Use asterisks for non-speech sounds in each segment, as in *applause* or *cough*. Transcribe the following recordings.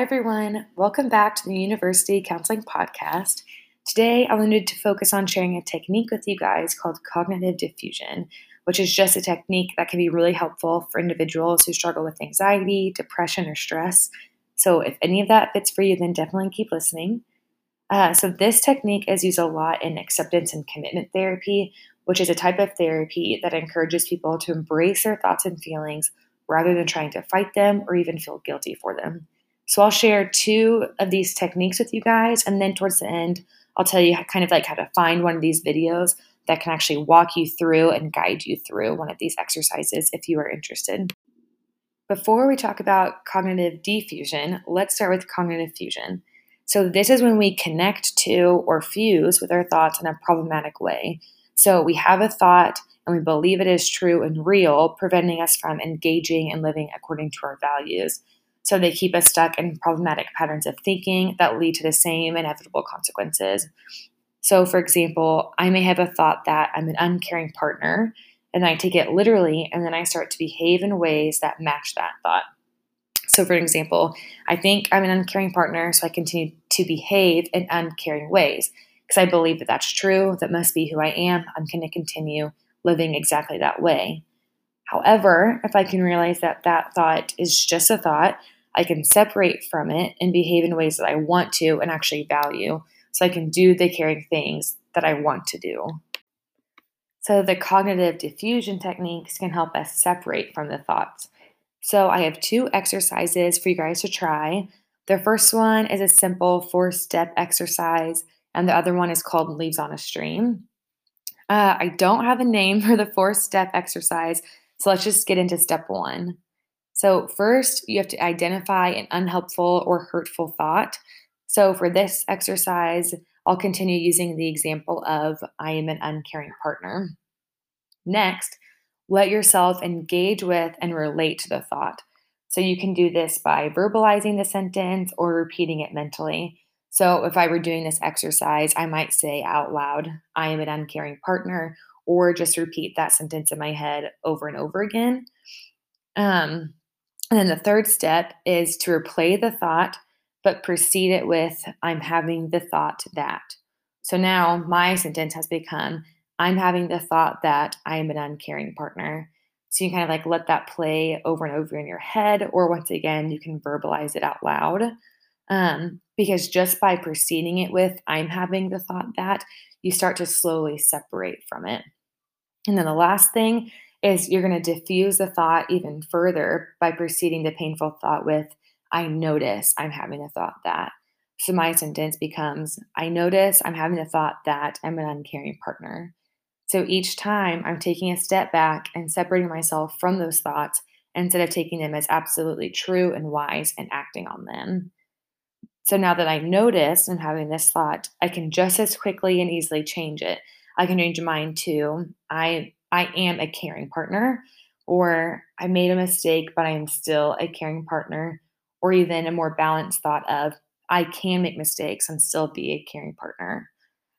Hi, everyone. Welcome back to the University Counseling Podcast. Today, I wanted to focus on sharing a technique with you guys called cognitive defusion, which is just a technique that can be really helpful for individuals who struggle with anxiety, depression, or stress. So, if any of that fits for you, then definitely keep listening. Uh, so, this technique is used a lot in acceptance and commitment therapy, which is a type of therapy that encourages people to embrace their thoughts and feelings rather than trying to fight them or even feel guilty for them. So I'll share two of these techniques with you guys, and then towards the end, I'll tell you kind of like how to find one of these videos that can actually walk you through and guide you through one of these exercises if you are interested. Before we talk about cognitive defusion, let's start with cognitive fusion. So, this is when we connect to or fuse with our thoughts in a problematic way. So, we have a thought and we believe it is true and real, preventing us from engaging and living according to our values. So they keep us stuck in problematic patterns of thinking that lead to the same inevitable consequences. So, for example, I may have a thought that I'm an uncaring partner, and I take it literally, and then I start to behave in ways that match that thought. So, for example, I think I'm an uncaring partner, so I continue to behave in uncaring ways because I believe that that's true, that must be who I am. I'm going to continue living exactly that way. However, if I can realize that that thought is just a thought, I can separate from it and behave in ways that I want to and actually value. So I can do the caring things that I want to do. So the cognitive defusion techniques can help us separate from the thoughts. So I have two exercises for you guys to try. The first one is a simple four step exercise, and the other one is called Leaves on a Stream. Uh, I don't have a name *laughs* for the four step exercise, so let's just get into step one. So, first, you have to identify an unhelpful or hurtful thought. So, for this exercise, I'll continue using the example of I am an uncaring partner. Next, let yourself engage with and relate to the thought. So, you can do this by verbalizing the sentence or repeating it mentally. So, if I were doing this exercise, I might say out loud, I am an uncaring partner, or just repeat that sentence in my head over and over again. Um, and then the third step is to replay the thought, but precede it with, I'm having the thought that. So now my sentence has become, I'm having the thought that I am an uncaring partner. So you kind of like let that play over and over in your head, or once again, you can verbalize it out loud. Um, because just by preceding it with, I'm having the thought that, you start to slowly separate from it. And then the last thing is you're going to diffuse the thought even further by preceding the painful thought with, I notice I'm having a thought that. So my sentence becomes, I notice I'm having the thought that I'm an uncaring partner. So each time I'm taking a step back and separating myself from those thoughts instead of taking them as absolutely true and wise and acting on them. So now that I notice I'm having this thought, I can just as quickly and easily change it. I can change mine to I I am a caring partner, or I made a mistake, but I am still a caring partner, or even a more balanced thought of I can make mistakes and still be a caring partner.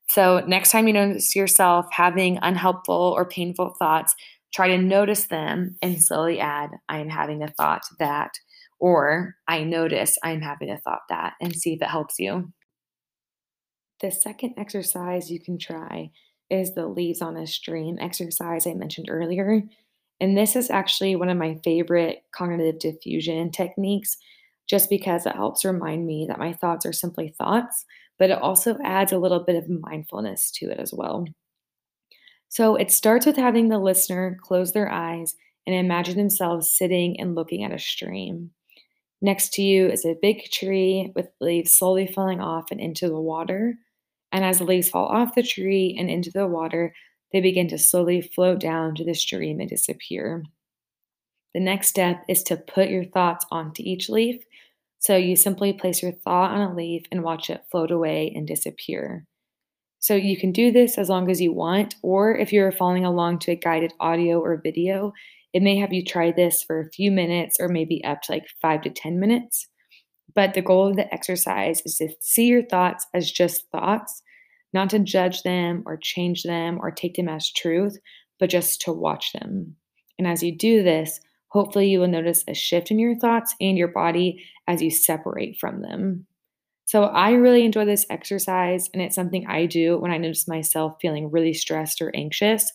So, next time you notice yourself having unhelpful or painful thoughts, try to notice them and slowly add, I am having a thought that, or I notice I'm having a thought that, and see if it helps you. The second exercise you can try is the leaves on a stream exercise I mentioned earlier. And this is actually one of my favorite cognitive defusion techniques just because it helps remind me that my thoughts are simply thoughts, but it also adds a little bit of mindfulness to it as well. So it starts with having the listener close their eyes and imagine themselves sitting and looking at a stream. Next to you is a big tree with leaves slowly falling off and into the water. And as the leaves fall off the tree and into the water, they begin to slowly float down to the stream and disappear. The next step is to put your thoughts onto each leaf. So you simply place your thought on a leaf and watch it float away and disappear. So you can do this as long as you want, or if you're following along to a guided audio or video, it may have you try this for a few minutes or maybe up to like five to 10 minutes. But the goal of the exercise is to see your thoughts as just thoughts, not to judge them or change them or take them as truth, but just to watch them. And as you do this, hopefully you will notice a shift in your thoughts and your body as you separate from them. So I really enjoy this exercise, and it's something I do when I notice myself feeling really stressed or anxious.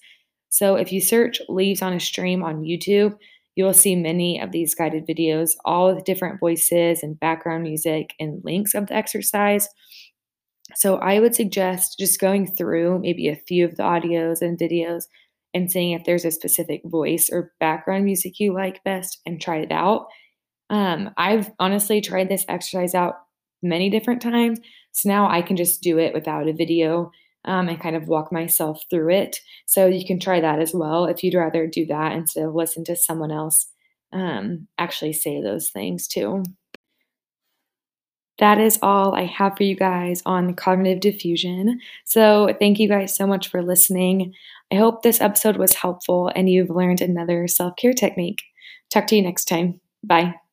So if you search Leaves on a Stream on YouTube, you will see many of these guided videos, all with different voices and background music and links of the exercise. So I would suggest just going through maybe a few of the audios and videos and seeing if there's a specific voice or background music you like best and try it out. Um, I've honestly tried this exercise out many different times. So now I can just do it without a video um, and kind of walk myself through it. So you can try that as well if you'd rather do that instead of listen to someone else um, actually say those things too. That is all I have for you guys on cognitive defusion. So, thank you guys so much for listening. I hope this episode was helpful and you've learned another self care technique. Talk to you next time. Bye.